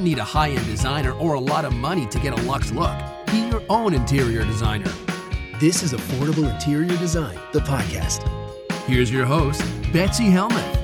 Don't need a high end designer or a lot of money to get a luxe look. Be your own interior designer. This is Affordable Interior Design, the podcast. Here's your host, Betsy Helmuth.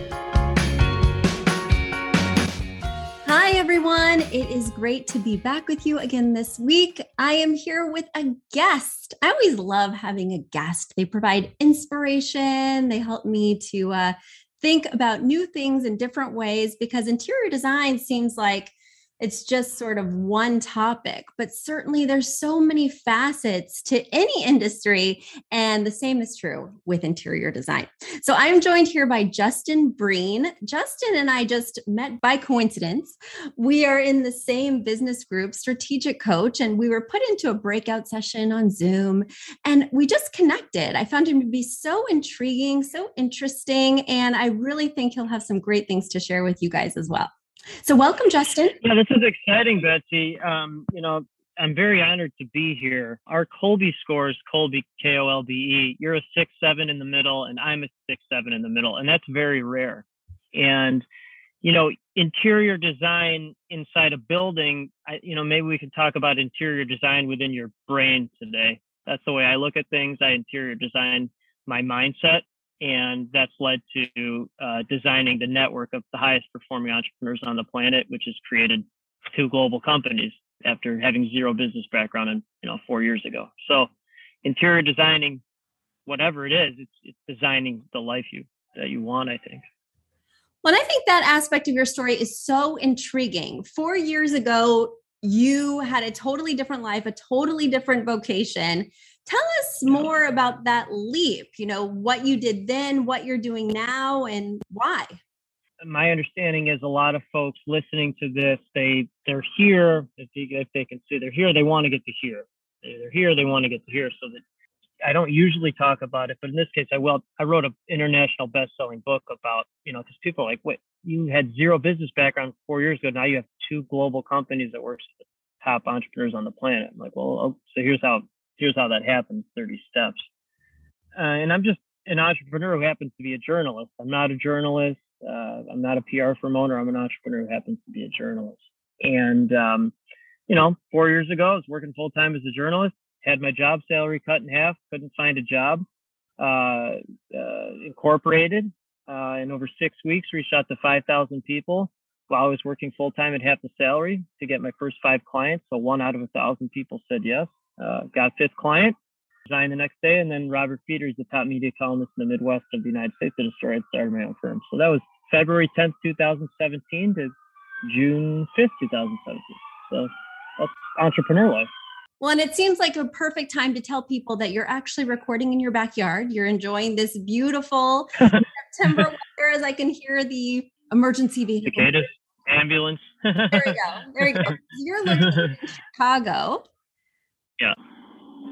Hi, everyone. It is great to be back with you again this week. I am here with a guest. I always love having a guest. They provide inspiration, they help me to uh, think about new things in different ways because interior design seems like it's just sort of one topic but certainly there's so many facets to any industry and the same is true with interior design. So i'm joined here by justin breen. Justin and i just met by coincidence. We are in the same business group strategic coach and we were put into a breakout session on zoom and we just connected. I found him to be so intriguing so interesting and i really think he'll have some great things to share with you guys as well so, welcome, Justin. Yeah, this is exciting, Betsy. Um, you know, I'm very honored to be here. Our Kolbe scores, Kolbe, K O L B E, you're a six seven in the middle, and I'm a six seven in the middle, and that's very rare. And you know, interior design inside a building. I, you know, maybe we could talk about interior design within your brain today. That's the way I look at things. I interior design my mindset and that's led to uh, designing the network of the highest performing entrepreneurs on the planet, which has created two global companies after having zero business background and you know four years ago. So, interior designing, whatever it is, it's it's designing the life you that you want. I think. Well, I think that aspect of your story is so intriguing. Four years ago, you had a totally different life, a totally different vocation. Tell us more about that leap, you know, what you did then, what you're doing now, and why. My understanding is a lot of folks listening to this, they they're here, if, they, if they can see they're here, they want to get to here. They're here, they want to get to here. So that I don't usually talk about it, but in this case, I will. I wrote an international best-selling book about, you know, because people are like, wait, you had zero business background four years ago. Now you have two global companies that work with the top entrepreneurs on the planet. I'm like, well, oh, so here's how here's how that happens 30 steps. Uh, and i'm just an entrepreneur who happens to be a journalist. I'm not a journalist uh, i'm not a pr firm owner i'm an entrepreneur who happens to be a journalist. And um, you know four years ago i was working full-time as a journalist had my job salary cut in half couldn't find a job uh, uh incorporated uh, in over six weeks reached out to 5000 people while i was working full-time at half the salary to get my first five clients so one out of a thousand people said yes uh, got fifth client, resigned the next day, and then Robert Peters, the top media columnist in the Midwest of the United States, did a story. I started my own firm. So that was February 10th, 2017 to June 5th, 2017. So that's entrepreneur life. Well, and it seems like a perfect time to tell people that you're actually recording in your backyard. You're enjoying this beautiful September weather as I can hear the emergency vehicle. Cicadas, ambulance. there you go. There you go. You're living in Chicago. Yeah.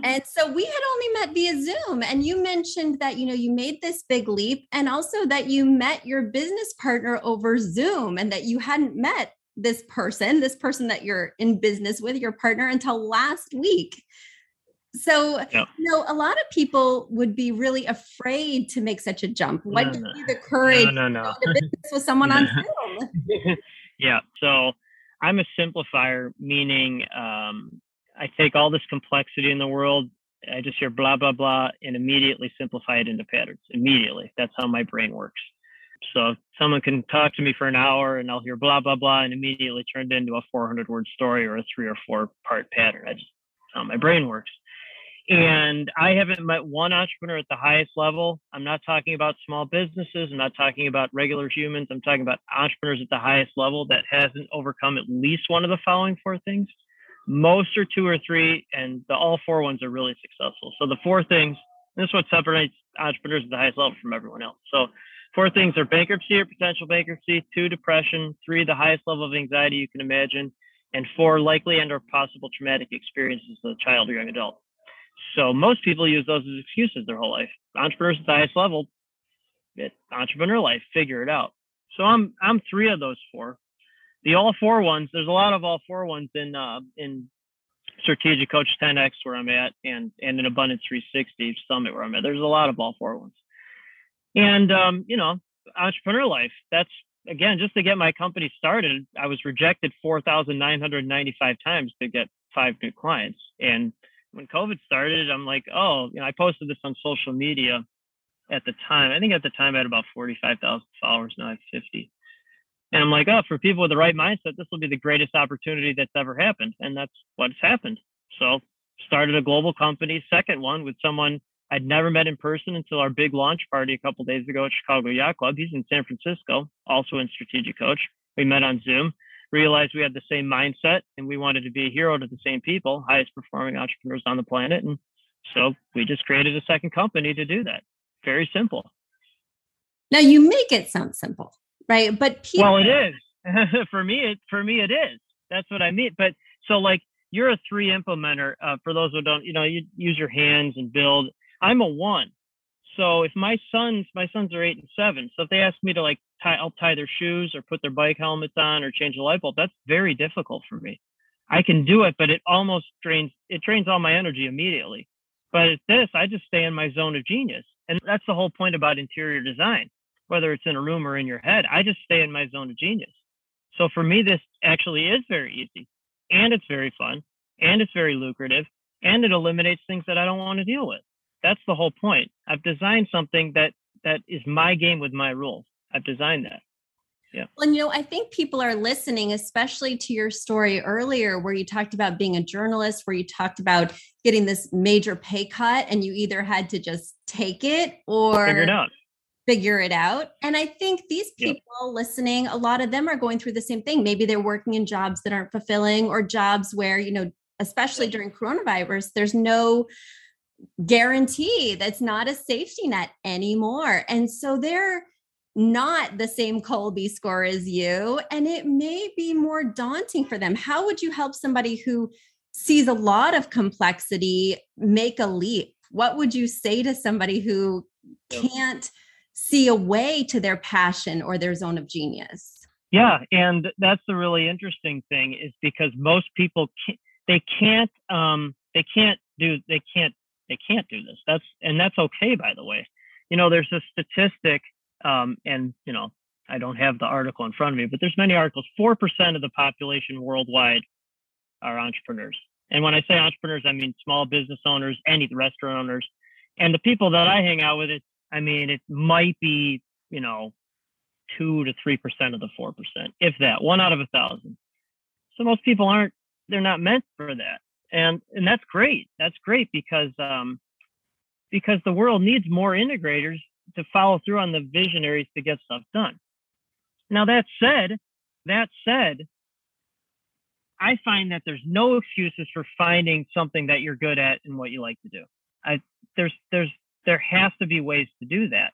And so we had only met via Zoom and you mentioned that you know you made this big leap and also that you met your business partner over Zoom and that you hadn't met this person, this person that you're in business with, your partner until last week. So, yep. you know, a lot of people would be really afraid to make such a jump. What no, gives you the courage no, no, no. to go to business with someone on Zoom? yeah. So I'm a simplifier, meaning um, I take all this complexity in the world, I just hear blah, blah, blah, and immediately simplify it into patterns. Immediately. That's how my brain works. So someone can talk to me for an hour and I'll hear blah, blah, blah, and immediately turn it into a 400 word story or a three or four part pattern. Just, how my brain works. And I haven't met one entrepreneur at the highest level. I'm not talking about small businesses. I'm not talking about regular humans. I'm talking about entrepreneurs at the highest level that hasn't overcome at least one of the following four things. Most are two or three, and the all four ones are really successful. So the four things, this is what separates entrepreneurs at the highest level from everyone else. So four things are bankruptcy or potential bankruptcy, two, depression, three, the highest level of anxiety you can imagine, and four, likely and or possible traumatic experiences as a child or young adult. So most people use those as excuses their whole life. Entrepreneurs at the highest level, it, entrepreneur life, figure it out. So I'm I'm three of those four. The all four ones, there's a lot of all four ones in uh, in Strategic Coach 10X where I'm at, and and in Abundance 360 Summit where I'm at. There's a lot of all four ones. And um, you know, entrepreneur life. That's again just to get my company started. I was rejected 4,995 times to get five new clients, and when COVID started, I'm like, oh, you know, I posted this on social media at the time. I think at the time I had about 45,000 followers. Now I have 50. And I'm like, oh, for people with the right mindset, this will be the greatest opportunity that's ever happened. And that's what's happened. So started a global company, second one with someone I'd never met in person until our big launch party a couple days ago at Chicago Yacht Club. He's in San Francisco, also in Strategic Coach. We met on Zoom realized we had the same mindset and we wanted to be a hero to the same people, highest performing entrepreneurs on the planet. And so we just created a second company to do that. Very simple. Now you make it sound simple, right? But people- well, it is for me. It for me it is. That's what I mean. But so like you're a three implementer. Uh, for those who don't, you know, you use your hands and build. I'm a one. So if my sons, my sons are eight and seven. So if they ask me to like tie, I'll tie their shoes or put their bike helmets on or change the light bulb. That's very difficult for me. I can do it, but it almost drains, it drains all my energy immediately. But at this, I just stay in my zone of genius. And that's the whole point about interior design, whether it's in a room or in your head, I just stay in my zone of genius. So for me, this actually is very easy and it's very fun and it's very lucrative and it eliminates things that I don't want to deal with. That's the whole point. I've designed something that that is my game with my rules. I've designed that. Yeah. Well, you know, I think people are listening, especially to your story earlier, where you talked about being a journalist, where you talked about getting this major pay cut, and you either had to just take it or figure it out. Figure it out. And I think these people yeah. listening, a lot of them are going through the same thing. Maybe they're working in jobs that aren't fulfilling or jobs where, you know, especially during coronavirus, there's no guarantee that's not a safety net anymore. And so they're not the same Kolbe score as you, and it may be more daunting for them. How would you help somebody who sees a lot of complexity make a leap? What would you say to somebody who can't see a way to their passion or their zone of genius? Yeah, and that's the really interesting thing is because most people can't, they can't um, they can't do they can't they can't do this. That's and that's okay by the way. You know, there's a statistic um, and you know, I don't have the article in front of me, but there's many articles. Four percent of the population worldwide are entrepreneurs. And when I say entrepreneurs, I mean small business owners, any restaurant owners. And the people that I hang out with, it, I mean, it might be, you know, two to three percent of the four percent, if that, one out of a thousand. So most people aren't, they're not meant for that. And and that's great. That's great because um because the world needs more integrators to follow through on the visionaries to get stuff done. Now that said, that said, I find that there's no excuses for finding something that you're good at and what you like to do. I there's there's there has to be ways to do that.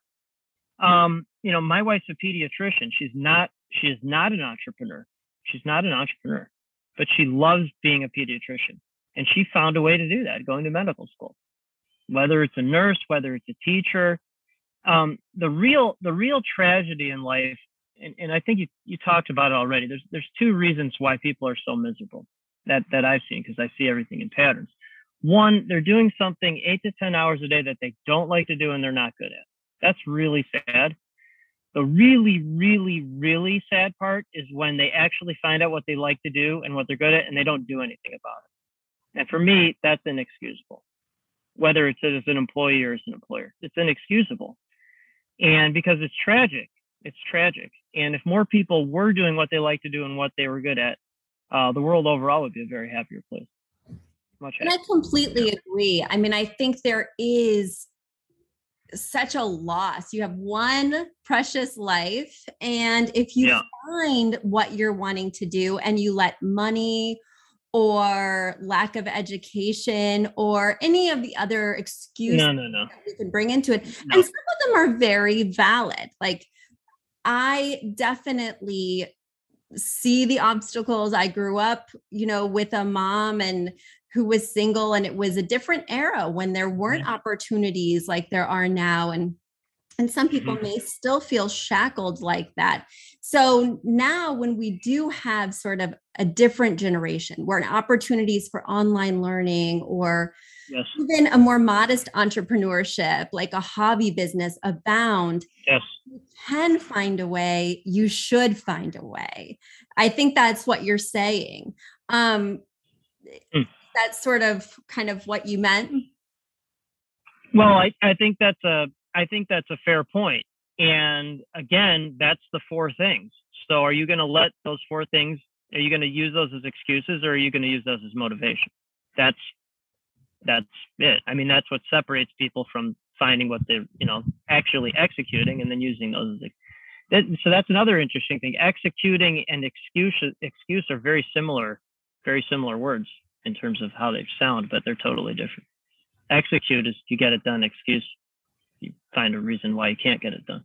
Um, you know, my wife's a pediatrician. She's not she is not an entrepreneur. She's not an entrepreneur, but she loves being a pediatrician. And she found a way to do that, going to medical school. Whether it's a nurse, whether it's a teacher, um, the real the real tragedy in life, and, and I think you, you talked about it already. There's there's two reasons why people are so miserable that that I've seen because I see everything in patterns. One, they're doing something eight to 10 hours a day that they don't like to do and they're not good at. That's really sad. The really, really, really sad part is when they actually find out what they like to do and what they're good at and they don't do anything about it. And for me, that's inexcusable, whether it's as an employee or as an employer. It's inexcusable. And because it's tragic, it's tragic. And if more people were doing what they like to do and what they were good at, uh, the world overall would be a very happier place. Much and I completely agree. I mean, I think there is such a loss. You have one precious life. And if you yeah. find what you're wanting to do and you let money or lack of education or any of the other excuses no, no, no. you can bring into it, no. and some of them are very valid. Like, I definitely see the obstacles. I grew up, you know, with a mom and who was single and it was a different era when there weren't mm-hmm. opportunities like there are now and and some people mm-hmm. may still feel shackled like that. So now, when we do have sort of a different generation where opportunities for online learning or yes. even a more modest entrepreneurship, like a hobby business, abound, yes. you can find a way. You should find a way. I think that's what you're saying. Um, mm that's sort of kind of what you meant? Well, I, I think that's a I think that's a fair point. And again, that's the four things. So are you going to let those four things are you going to use those as excuses or are you going to use those as motivation? That's that's it. I mean, that's what separates people from finding what they're, you know, actually executing and then using those as so that's another interesting thing. Executing and excuse excuse are very similar, very similar words in terms of how they sound, but they're totally different. Execute is you get it done. Excuse, you find a reason why you can't get it done.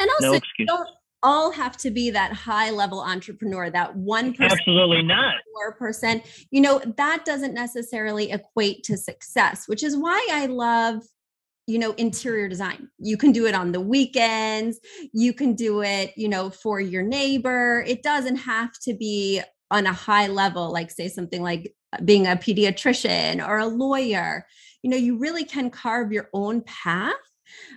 And also, no excuse. don't all have to be that high level entrepreneur, that one percent. Absolutely not. Four percent. You know that doesn't necessarily equate to success, which is why I love you know interior design you can do it on the weekends you can do it you know for your neighbor it doesn't have to be on a high level like say something like being a pediatrician or a lawyer. You know, you really can carve your own path.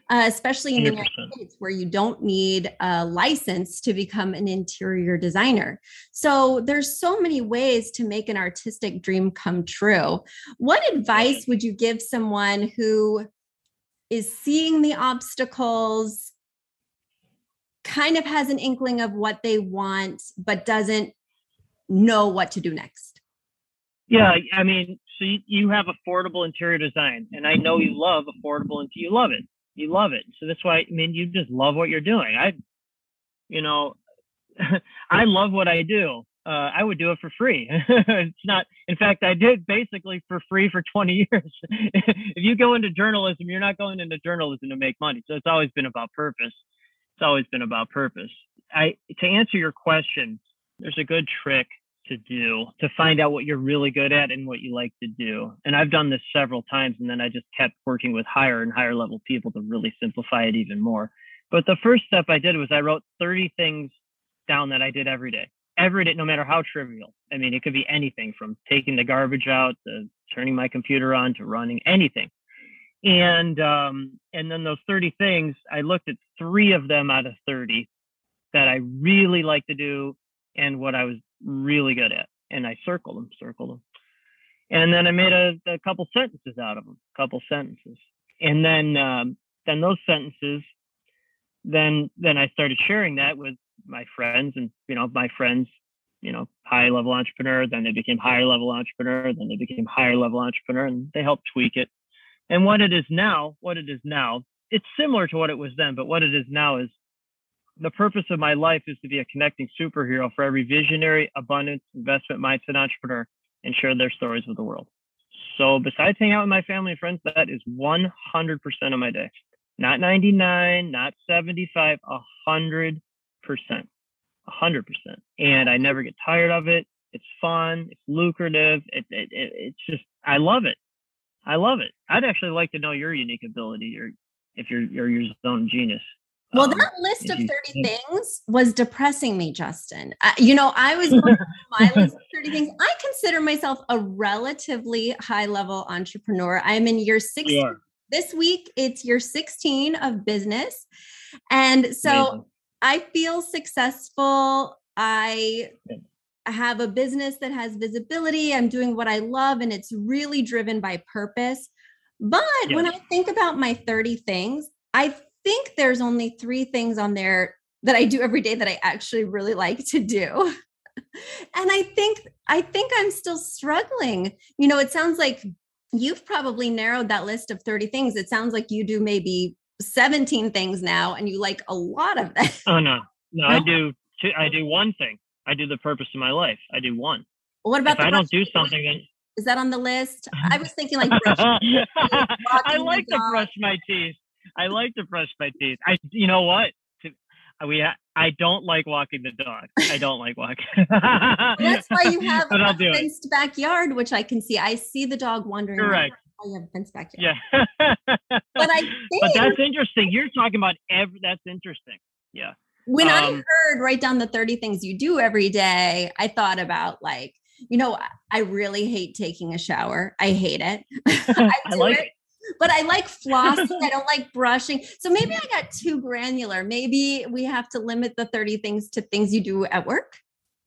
Uh, especially in 100%. the United States, where you don't need a license to become an interior designer. So there's so many ways to make an artistic dream come true. What advice would you give someone who is seeing the obstacles, kind of has an inkling of what they want, but doesn't know what to do next? Yeah, I mean, so you, have affordable interior design, and I know you love affordable, and you love it. You love it. So that's why I mean, you just love what you're doing. I, you know, I love what I do. Uh, I would do it for free. it's not. In fact, I did basically for free for 20 years. if you go into journalism, you're not going into journalism to make money. So it's always been about purpose. It's always been about purpose. I to answer your question, there's a good trick to do to find out what you're really good at and what you like to do. And I've done this several times and then I just kept working with higher and higher level people to really simplify it even more. But the first step I did was I wrote 30 things down that I did every day. Every day, no matter how trivial. I mean, it could be anything from taking the garbage out to turning my computer on to running anything. And um, and then those 30 things, I looked at three of them out of 30 that I really like to do and what I was really good at. And I circled them, circled them. And then I made a, a couple sentences out of them, a couple sentences. And then um, then those sentences, then then I started sharing that with my friends and you know my friends, you know, high level entrepreneur. Then they became higher level entrepreneur. Then they became higher level entrepreneur, and they helped tweak it. And what it is now, what it is now, it's similar to what it was then, but what it is now is the purpose of my life is to be a connecting superhero for every visionary, abundance, investment mindset entrepreneur and share their stories with the world. So besides hanging out with my family and friends, that is 100% of my day. Not 99, not 75, 100%. 100%. And I never get tired of it. It's fun. It's lucrative. It, it, it, it's just, I love it. I love it. I'd actually like to know your unique ability or if you're, you're your zone genius Well, Um, that list of 30 things was depressing me, Justin. Uh, you know, I was going through my list of 30 things. I consider myself a relatively high level entrepreneur. I'm in year 16. You are. This week, it's year 16 of business. And so. I feel successful. I have a business that has visibility. I'm doing what I love, and it's really driven by purpose. But when I think about my 30 things, I think there's only three things on there that I do every day that I actually really like to do. and I think I think I'm still struggling. You know, it sounds like you've probably narrowed that list of 30 things. It sounds like you do maybe 17 things now and you like a lot of them. Oh no, no, I do. Two, I do one thing. I do the purpose of my life. I do one. what about If the I don't do something, then Is that on the list? I was thinking like brushing I like to brush my teeth. I like to brush my teeth. I, you know what? We, I don't like walking the dog. I don't like walking. That's why you have a do it. fenced backyard, which I can see. I see the dog wandering. Correct. You have a fenced backyard. Yeah. But I think But that's interesting. You're talking about every. That's interesting. Yeah. when I um, heard write down the 30 things you do every day, I thought about like, you know, I- I really hate taking a shower. I hate it. I I like it. But I like flossing. I don't like brushing. So maybe I got too granular. Maybe we have to limit the 30 things to things you do at work.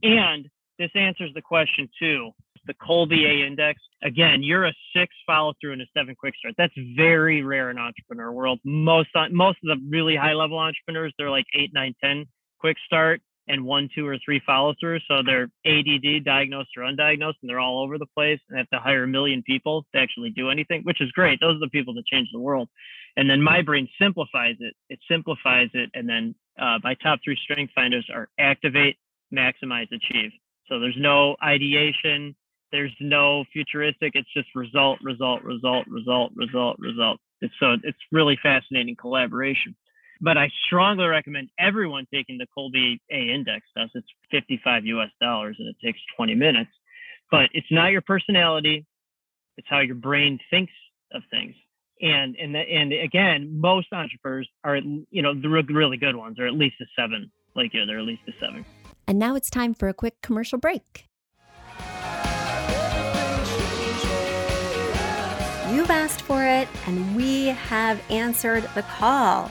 And this answers the question too. The Kolbe A index. Again, you're a six follow through and a seven quick start. That's very rare in entrepreneur world. Most most of the really high level entrepreneurs, they're like eight, nine, ten quick start and one, two, or three follow through. So they're ADD, diagnosed or undiagnosed, and they're all over the place and have to hire a million people to actually do anything, which is great. Those are the people that change the world. And then my brain simplifies it. It simplifies it. And then uh, my top three strength finders are activate, maximize, achieve. So there's no ideation, there's no futuristic. It's just result, result, result, result, result, result. It's so it's really fascinating collaboration. But I strongly recommend everyone taking the Kolbe A index test. It's 55 US dollars and it takes 20 minutes. But it's not your personality, it's how your brain thinks of things. And and the, and again, most entrepreneurs are you know the really good ones are at least a seven. Like yeah, they're at least a seven. And now it's time for a quick commercial break. You've asked for it, and we have answered the call.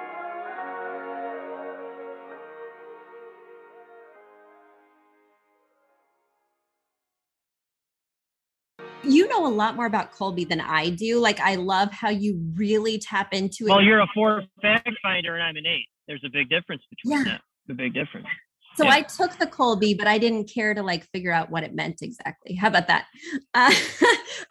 You know a lot more about Kolbe than I do. Like I love how you really tap into it. Well, you're a four fact finder and I'm an eight. There's a big difference between Yeah. that. A big difference. So Yeah. I took the Kolbe, but I didn't care to like figure out what it meant exactly. How about that? Uh,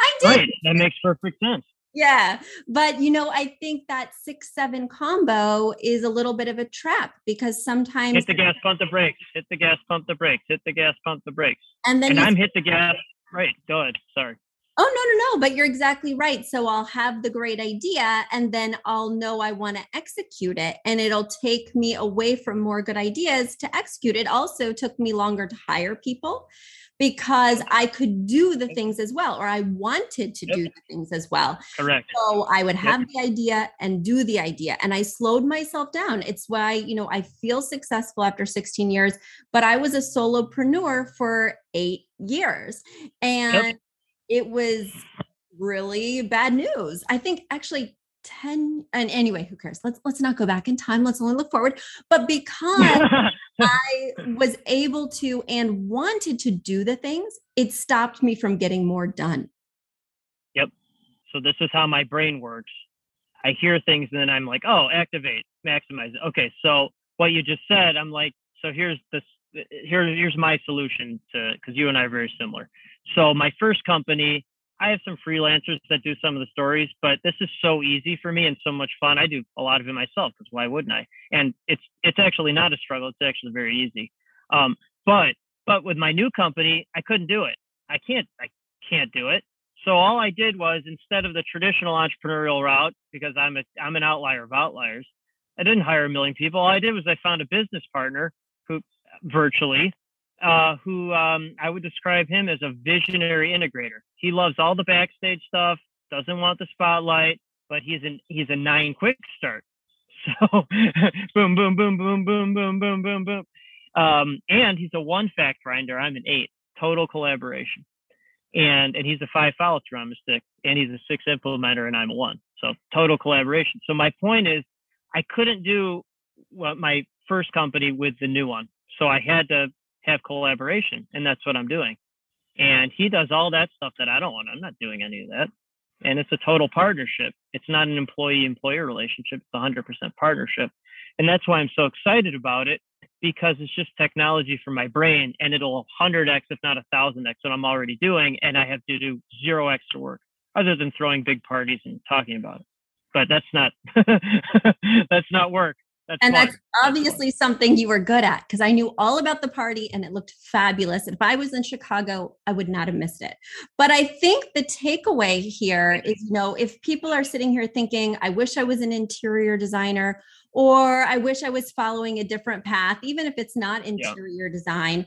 I did. Right. That makes perfect sense. Yeah. But, you know, I think that six, seven combo is a little bit of a trap because sometimes, Hit the gas, pump the brakes. Hit the gas, pump the brakes. Hit the gas, pump the brakes. and then, And I'm hit the gas. Right. Go ahead. Sorry. Oh, no, no, no. But you're exactly right. So I'll have the great idea and then I'll know I want to execute it. And it'll take me away from more good ideas to execute. It also took me longer to hire people because I could do the things as well, or I wanted to Yep. do the things as well. Correct. So I would have the idea and do the idea. And I slowed myself down. It's why, you know, I feel successful after 16 years, but I was a solopreneur for eight years. And it was really bad news. I think actually 10 and anyway, who cares? Let's let's not go back in time. Let's only look forward. But because I was able to and wanted to do the things, it stopped me from getting more done. Yep. So this is how my brain works. I hear things and then I'm like, oh, activate, maximize it. Okay, so what you just said, I'm like, so here's this. Here, here's my solution to because you and I are very similar. So my first company, I have some freelancers that do some of the stories, but this is so easy for me and so much fun. I do a lot of it myself because why wouldn't I? And it's it's actually not a struggle. It's actually very easy. Um, but but with my new company, I couldn't do it. I can't I can't do it. So all I did was instead of the traditional entrepreneurial route, because I'm a I'm an outlier of outliers, I didn't hire a million people. All I did was I found a business partner who virtually uh, who um, I would describe him as a visionary integrator. He loves all the backstage stuff, doesn't want the spotlight, but he's an he's a nine quick start. So boom, boom, boom, boom, boom, boom, boom, boom, boom. Um, and he's a one fact finder. I'm an eight. Total collaboration. And and he's a five follow through. I'm a six. And he's a six implementer, and I'm a one. So total collaboration. So my point is, I couldn't do what my first company with the new one. So I had to have collaboration, and that's what I'm doing. And he does all that stuff that I don't want. I'm not doing any of that. And it's a total partnership. It's not an employee employer relationship. It's a 100% partnership. And that's why I'm so excited about it because it's just technology for my brain and it'll 100x, if not 1000x, what I'm already doing. And I have to do zero extra work other than throwing big parties and talking about it. But that's not, that's not work. That's and fun. that's obviously something you were good at because I knew all about the party and it looked fabulous. If I was in Chicago, I would not have missed it. But I think the takeaway here is, you know, if people are sitting here thinking, I wish I was an interior designer or I wish I was following a different path, even if it's not interior design,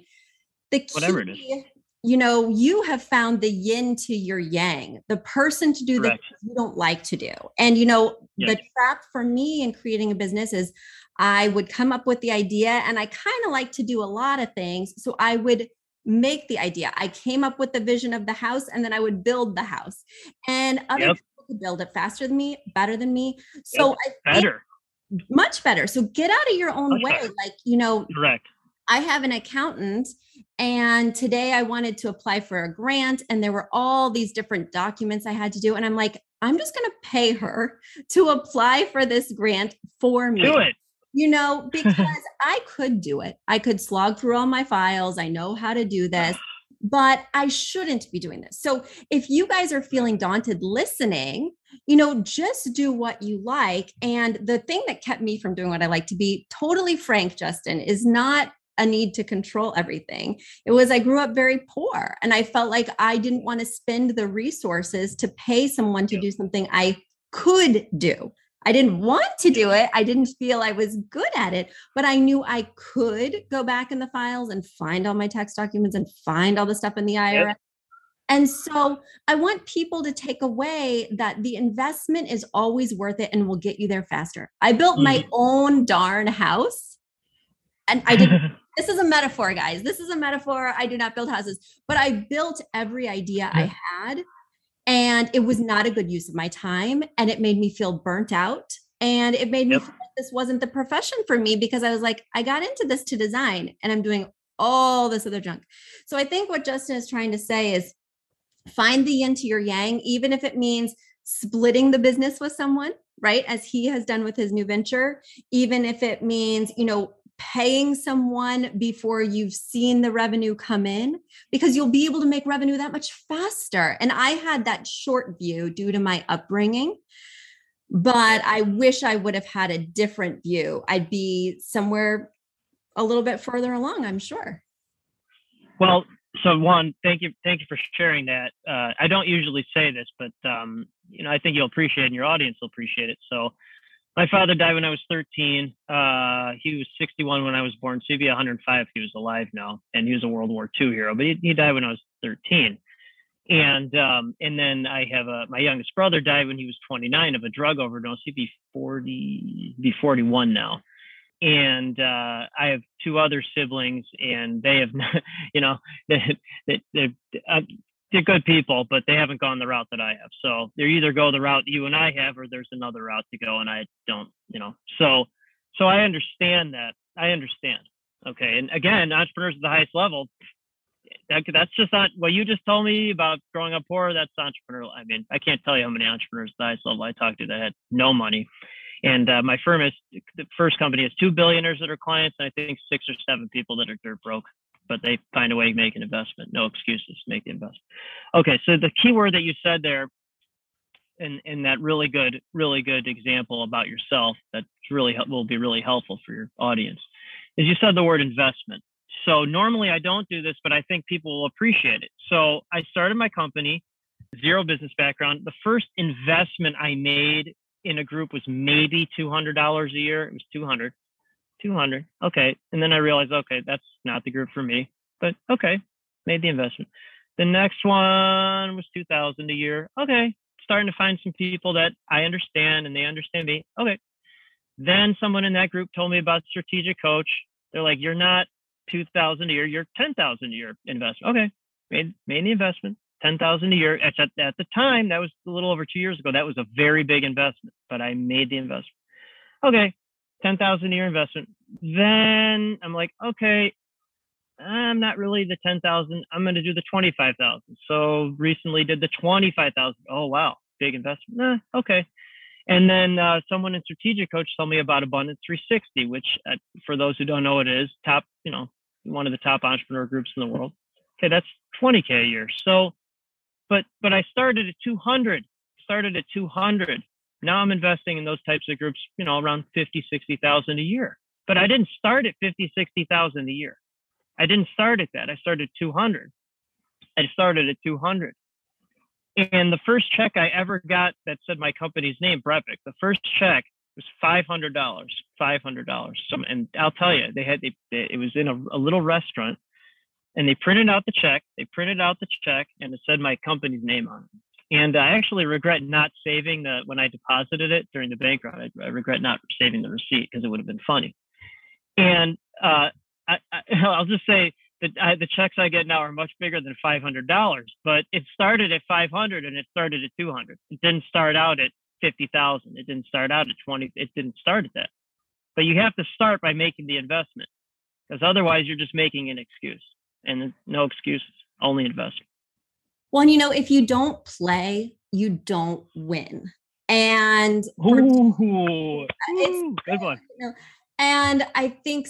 the key, Whatever it is. You know, you have found the yin to your yang, the person to do the Correct. things you don't like to do. And, you know, the trap for me in creating a business is I would come up with the idea and I kind of like to do a lot of things. So I would make the idea. I came up with the vision of the house and then I would build the house. And other Yep. people could build it faster than me, better than me. So I think better. much better. So get out of your own Much way. Like, you know, Correct. I have an accountant, and today I wanted to apply for a grant, and there were all these different documents I had to do. And I'm like, I'm just going to pay her to apply for this grant for me. Do it. You know, because I could do it. I could slog through all my files. I know how to do this, but I shouldn't be doing this. So if you guys are feeling daunted listening, you know, just do what you like. And the thing that kept me from doing what I like to be totally frank, Justin, is not a need to control everything. It was I grew up very poor and I felt like I didn't want to spend the resources to pay someone to Yep. do something I could do. I didn't want to do it. I didn't feel I was good at it, but I knew I could go back in the files and find all my tax documents and find all the stuff in the IRS. And so I want people to take away that the investment is always worth it and will get you there faster. I built my Mhm. own darn house and I did this is a metaphor, guys. This is a metaphor. I do not build houses, but I built every idea I had. And it was not a good use of my time. And it made me feel burnt out. And it made me feel like this wasn't the profession for me because I was like, I got into this to design and I'm doing all this other junk. So I think what Justin is trying to say is find the yin to your yang, even if it means splitting the business with someone, right? As he has done with his new venture, even if it means, you know, paying someone before you've seen the revenue come in because you'll be able to make revenue that much faster. And I had that short view due to my upbringing, but I wish I would have had a different view. I'd be somewhere a little bit further along, I'm sure. Well, so one, thank you, thank you for sharing that. Uh, I don't usually say this, but um, you know, I think you'll appreciate it and your audience will appreciate it. So my father died when I was 13. Uh, he was 61 when I was born. So he'd be 105 if he was alive now. And he was a World War II hero, but he, he died when I was 13. And um, and then I have a my youngest brother died when he was 29 of a drug overdose. He'd be 40, be 41 now. And uh, I have two other siblings, and they have, you know, they, they, uh, they're good people, but they haven't gone the route that I have. So they either go the route you and I have, or there's another route to go, and I don't, you know. So, so I understand that. I understand. Okay, and again, entrepreneurs at the highest level, that, that's just not what you just told me about growing up poor. That's entrepreneurial. I mean, I can't tell you how many entrepreneurs at the highest level I talked to that had no money. And uh, my firm is the first company has two billionaires that are clients, and I think six or seven people that are dirt broke but they find a way to make an investment. No excuses, make the investment. Okay, so the key word that you said there, in in that really good, really good example about yourself that really will be really helpful for your audience, is you said the word investment. So normally I don't do this, but I think people will appreciate it. So I started my company, zero business background. The first investment I made in a group was maybe two hundred dollars a year. It was two hundred 200. Okay. And then I realized, okay, that's not the group for me, but okay, made the investment. The next one was 2000 a year. Okay. Starting to find some people that I understand and they understand me. Okay. Then someone in that group told me about strategic coach. They're like, you're not 2000 a year, you're 10,000 a year investment. Okay. Made, made the investment. 10,000 a year. At, at the time, that was a little over two years ago. That was a very big investment, but I made the investment. Okay, 10,000 a year investment. Then I'm like, okay, I'm not really the 10,000. I'm going to do the 25,000. So recently did the 25,000. Oh, wow. Big investment. Eh, okay. And then uh, someone in strategic coach told me about Abundance 360, which uh, for those who don't know it is, top, you know, one of the top entrepreneur groups in the world. Okay. That's 20K a year. So, but, but I started at 200, started at 200 now I'm investing in those types of groups, you know, around 50, 60,000 a year. But I didn't start at 50, 60,000 a year. I didn't start at that. I started 200. I started at 200. And the first check I ever got that said my company's name, BrEpic, the first check was $500, $500. So, and I'll tell you, they had, they, they, it was in a, a little restaurant and they printed out the check. They printed out the check and it said my company's name on it. And I actually regret not saving the when I deposited it during the bank run. I, I regret not saving the receipt because it would have been funny. And uh, I, will just say that I, the checks I get now are much bigger than five hundred dollars. But it started at five hundred and it started at two hundred. It didn't start out at fifty thousand. It didn't start out at twenty. It didn't start at that. But you have to start by making the investment because otherwise you're just making an excuse. And no excuses, only investment. Well, you know, if you don't play, you don't win. And Ooh, good one. You know, and I think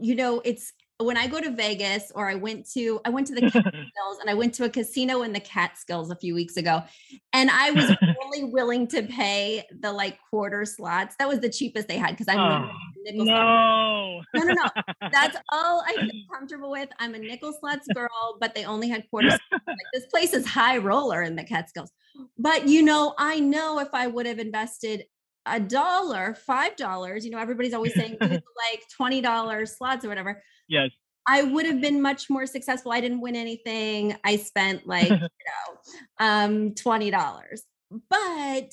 you know it's when I go to Vegas or I went to I went to the Catskills and I went to a casino in the Catskills a few weeks ago and I was only willing to pay the like quarter slots. That was the cheapest they had because I'm oh, nickel no. no no no that's all I'm comfortable with. I'm a nickel slots girl, but they only had quarter slots. Like, this place is high roller in the Catskills. But you know, I know if I would have invested a dollar, five dollars, you know, everybody's always saying like $20 slots or whatever Yes. I would have been much more successful. I didn't win anything. I spent like, you know, um, $20. But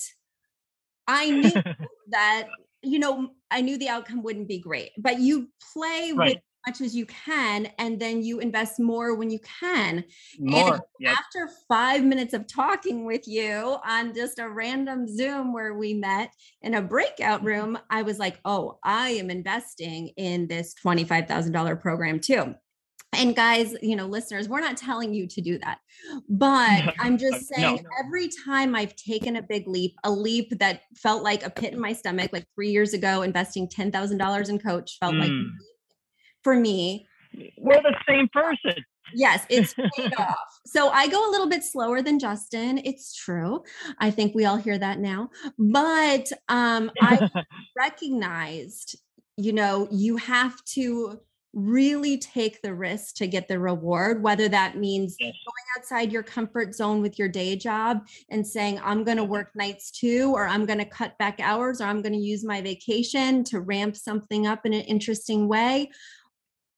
I knew that, you know, I knew the outcome wouldn't be great. But you play right. with much as you can and then you invest more when you can more yep. after five minutes of talking with you on just a random zoom where we met in a breakout mm-hmm. room i was like oh i am investing in this $25000 program too and guys, you know, listeners, we're not telling you to do that. But I'm just saying no. every time I've taken a big leap, a leap that felt like a pit in my stomach, like three years ago, investing $10,000 in coach felt mm. like for me. We're the same person. Yes, it's paid off. So I go a little bit slower than Justin. It's true. I think we all hear that now. But um, I recognized, you know, you have to really take the risk to get the reward, whether that means Yes. going outside your comfort zone with your day job and saying, I'm going to work nights too, or I'm going to cut back hours, or I'm going to use my vacation to ramp something up in an interesting way.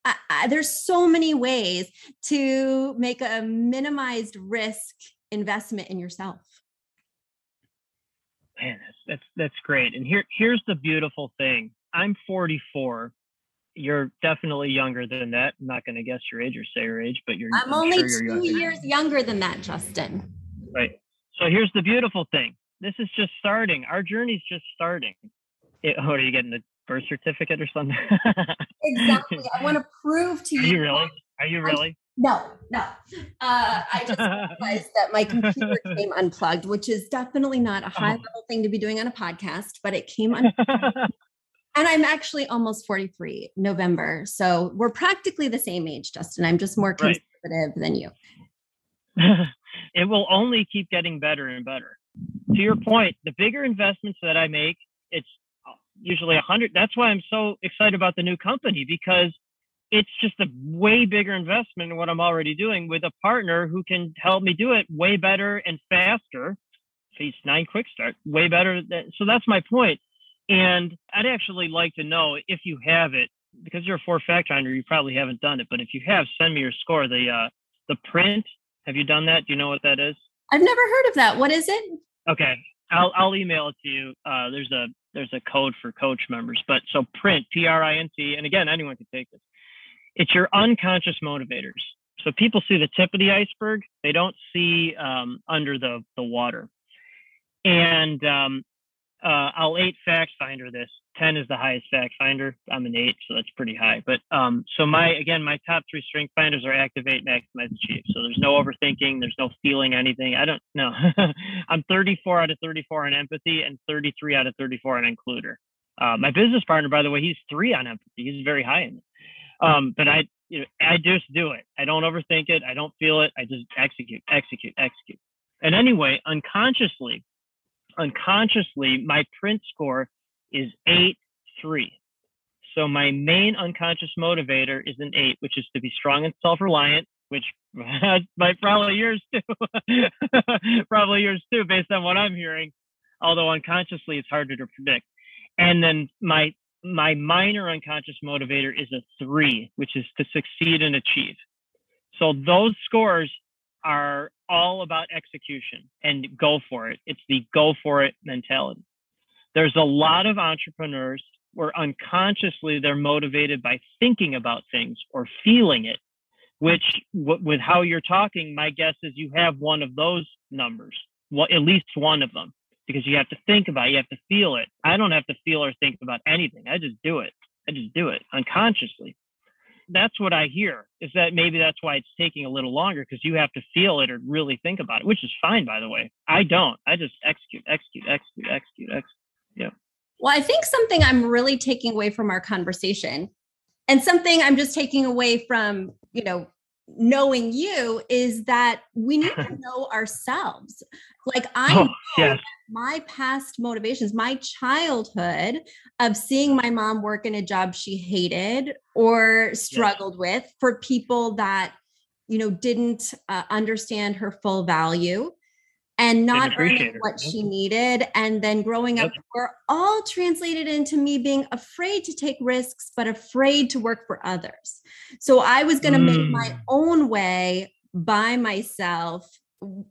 I, I, there's so many ways to make a minimized risk investment in yourself. Man, that's that's that's great. And here here's the beautiful thing. I'm 44. You're definitely younger than that. I'm not going to guess your age or say your age, but you're. I'm only sure you're two younger. years younger than that, Justin. Right. So here's the beautiful thing. This is just starting. Our journey's just starting. It, oh, are you getting the birth certificate or something? Exactly. I want to prove to Are you. you really? Are you really? No, no. Uh, I just realized that my computer came unplugged, which is definitely not a high Oh. level thing to be doing on a podcast, but it came un- and I'm actually almost 43 November. So we're practically the same age, Justin. I'm just more Right. conservative than you. it will only keep getting better and better. To your point, the bigger investments that I make, it's usually a hundred. That's why I'm so excited about the new company because it's just a way bigger investment than what I'm already doing with a partner who can help me do it way better and faster. Phase nine quick start, way better. Than, so that's my point. And I'd actually like to know if you have it, because you're a four fact finder, you probably haven't done it. But if you have, send me your score. The uh, the print. Have you done that? Do you know what that is? I've never heard of that. What is it? Okay, I'll I'll email it to you. Uh, there's a there's a code for coach members, but so print P R I N T, and again, anyone can take this. It's your unconscious motivators. So people see the tip of the iceberg; they don't see um, under the the water. And um, uh, I'll eight fact finder this. Ten is the highest fact finder. I'm an eight, so that's pretty high. But um, so my again, my top three strength finders are activate, maximize, achieve. So there's no overthinking. There's no feeling anything. I don't know. I'm 34 out of 34 on empathy and 33 out of 34 on includer. Uh, my business partner, by the way, he's three on empathy. He's very high in it. Um, but I, you know, I just do it. I don't overthink it. I don't feel it. I just execute, execute, execute. And anyway, unconsciously, unconsciously, my print score is eight three. So my main unconscious motivator is an eight, which is to be strong and self-reliant, which might probably yours too, probably yours too, based on what I'm hearing. Although unconsciously, it's harder to predict. And then my my minor unconscious motivator is a three, which is to succeed and achieve. So those scores are all about execution and go for it. It's the go for it mentality. There's a lot of entrepreneurs where unconsciously they're motivated by thinking about things or feeling it, which w- with how you're talking, my guess is you have one of those numbers, well, at least one of them, because you have to think about it, you have to feel it. I don't have to feel or think about anything. I just do it. I just do it unconsciously. That's what I hear is that maybe that's why it's taking a little longer because you have to feel it or really think about it, which is fine, by the way. I don't. I just execute, execute, execute, execute, execute. Yeah. Well, I think something I'm really taking away from our conversation and something I'm just taking away from, you know, knowing you is that we need to know ourselves. Like I Oh, know yes. my past motivations, my childhood of seeing my mom work in a job she hated or struggled with for people that, you know, didn't uh, understand her full value and not earning what she needed. And then growing up, Yep. were all translated into me being afraid to take risks, but afraid to work for others. So I was going to make my Mm. own way by myself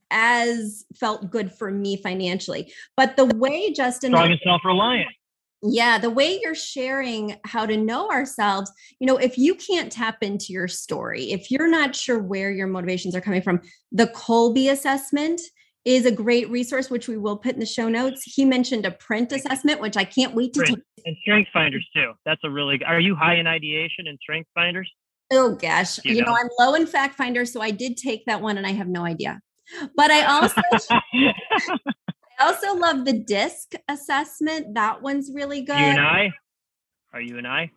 as felt good for me financially. But the way, Justin, Strong and self-reliant. yeah, the way you're sharing how to know ourselves, you know, if you can't tap into your story, if you're not sure where your motivations are coming from, the Kolbe assessment is a great resource, which we will put in the show notes. He mentioned a print assessment, which I can't wait to Print. take. And strength finders too. That's a really. Are you high in ideation and strength finders? Oh gosh, You you know, know. I'm low in fact finder, so I did take that one and I have no idea. But I also I also love the disc assessment. That one's really good. you and I. Are you and I?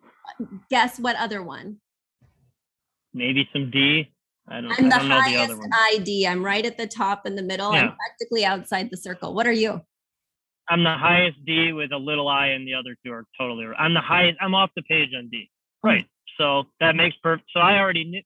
Guess what other one? Maybe some D. I don't, I'm I the the highest other one. ID. I'm right at the top in the middle. I'm practically outside the circle. What are you? I'm the highest D with a little I, and the other two are totally. I'm the highest. I'm off the page on D. Hmm. Right. So that makes perfect. So I already knew.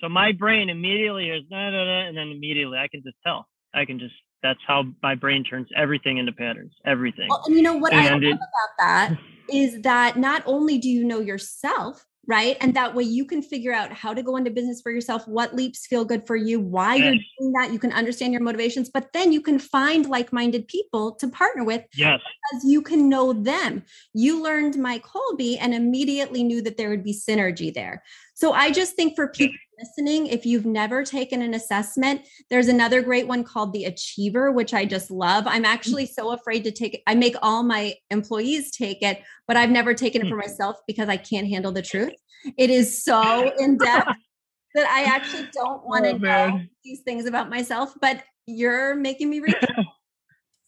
So my brain immediately is da, da, da, and then immediately I can just tell. I can just that's how my brain turns everything into patterns. Everything. Well, and you know what and I love it, about that is that not only do you know yourself, right? And that way you can figure out how to go into business for yourself, what leaps feel good for you, why yes. you're doing that. You can understand your motivations, but then you can find like minded people to partner with. Yes. Because you can know them. You learned Mike Holby and immediately knew that there would be synergy there. So I just think for people listening, if you've never taken an assessment, there's another great one called the Achiever, which I just love. I'm actually so afraid to take it. I make all my employees take it, but I've never taken it for hmm. myself because I can't handle the truth. It is so in depth that I actually don't want to oh, know these things about myself, but you're making me read.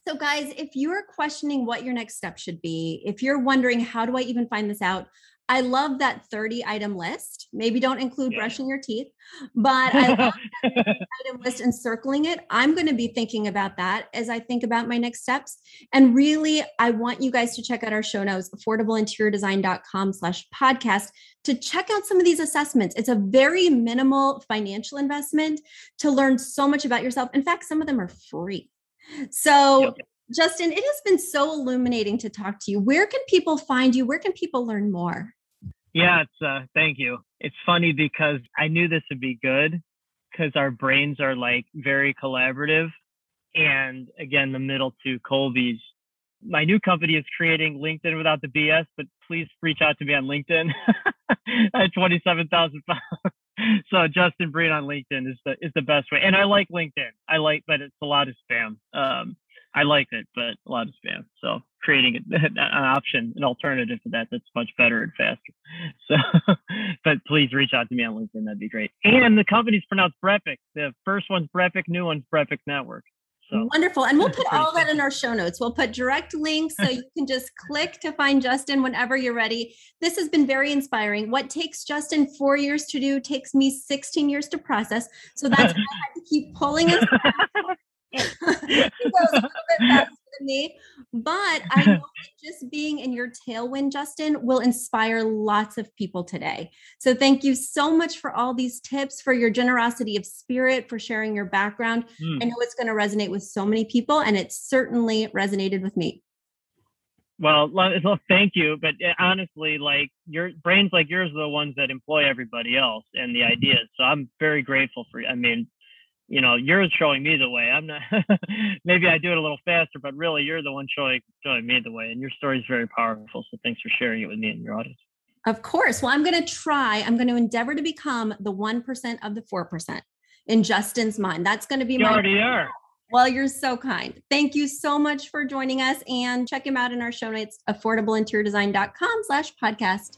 So, guys, if you're questioning what your next step should be, if you're wondering, how do I even find this out? I love that 30 item list. Maybe don't include yeah. brushing your teeth, but I love item list and circling it. I'm going to be thinking about that as I think about my next steps. And really, I want you guys to check out our show notes, affordableinteriordesign.com slash podcast to check out some of these assessments. It's a very minimal financial investment to learn so much about yourself. In fact, some of them are free. So yep. Justin, it has been so illuminating to talk to you. Where can people find you? Where can people learn more? Yeah, it's uh thank you. It's funny because I knew this would be good because our brains are like very collaborative. And again, the middle two Kolbe's. My new company is creating LinkedIn without the BS, but please reach out to me on LinkedIn at 27,000 pounds. so Justin Breen on LinkedIn is the is the best way. And I like LinkedIn. I like, but it's a lot of spam. Um, I like it, but a lot of spam. So creating an option, an alternative to that that's much better and faster. So, but please reach out to me on LinkedIn. That'd be great. And the company's pronounced BrEpic. The first one's BrEpic, new one's BrEpic Network. So wonderful. And we'll put all that in our show notes. We'll put direct links so you can just click to find Justin whenever you're ready. This has been very inspiring. What takes Justin four years to do takes me 16 years to process. So that's why I had to keep pulling us goes a little bit faster than me. But I know that just being in your tailwind, Justin, will inspire lots of people today. So thank you so much for all these tips, for your generosity of spirit, for sharing your background. Mm. I know it's going to resonate with so many people, and it certainly resonated with me. Well, well, thank you. But eh, honestly, like your brains like yours are the ones that employ everybody else and the ideas. So I'm very grateful for you. I mean, you know, you're showing me the way. I'm not. maybe I do it a little faster, but really, you're the one showing showing me the way, and your story is very powerful. So thanks for sharing it with me and your audience. Of course. Well, I'm going to try. I'm going to endeavor to become the one percent of the four percent in Justin's mind. That's going to be you my. Already are. Well, you're so kind. Thank you so much for joining us and check him out in our show notes, affordableinteriordesign.com slash podcast.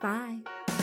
Bye.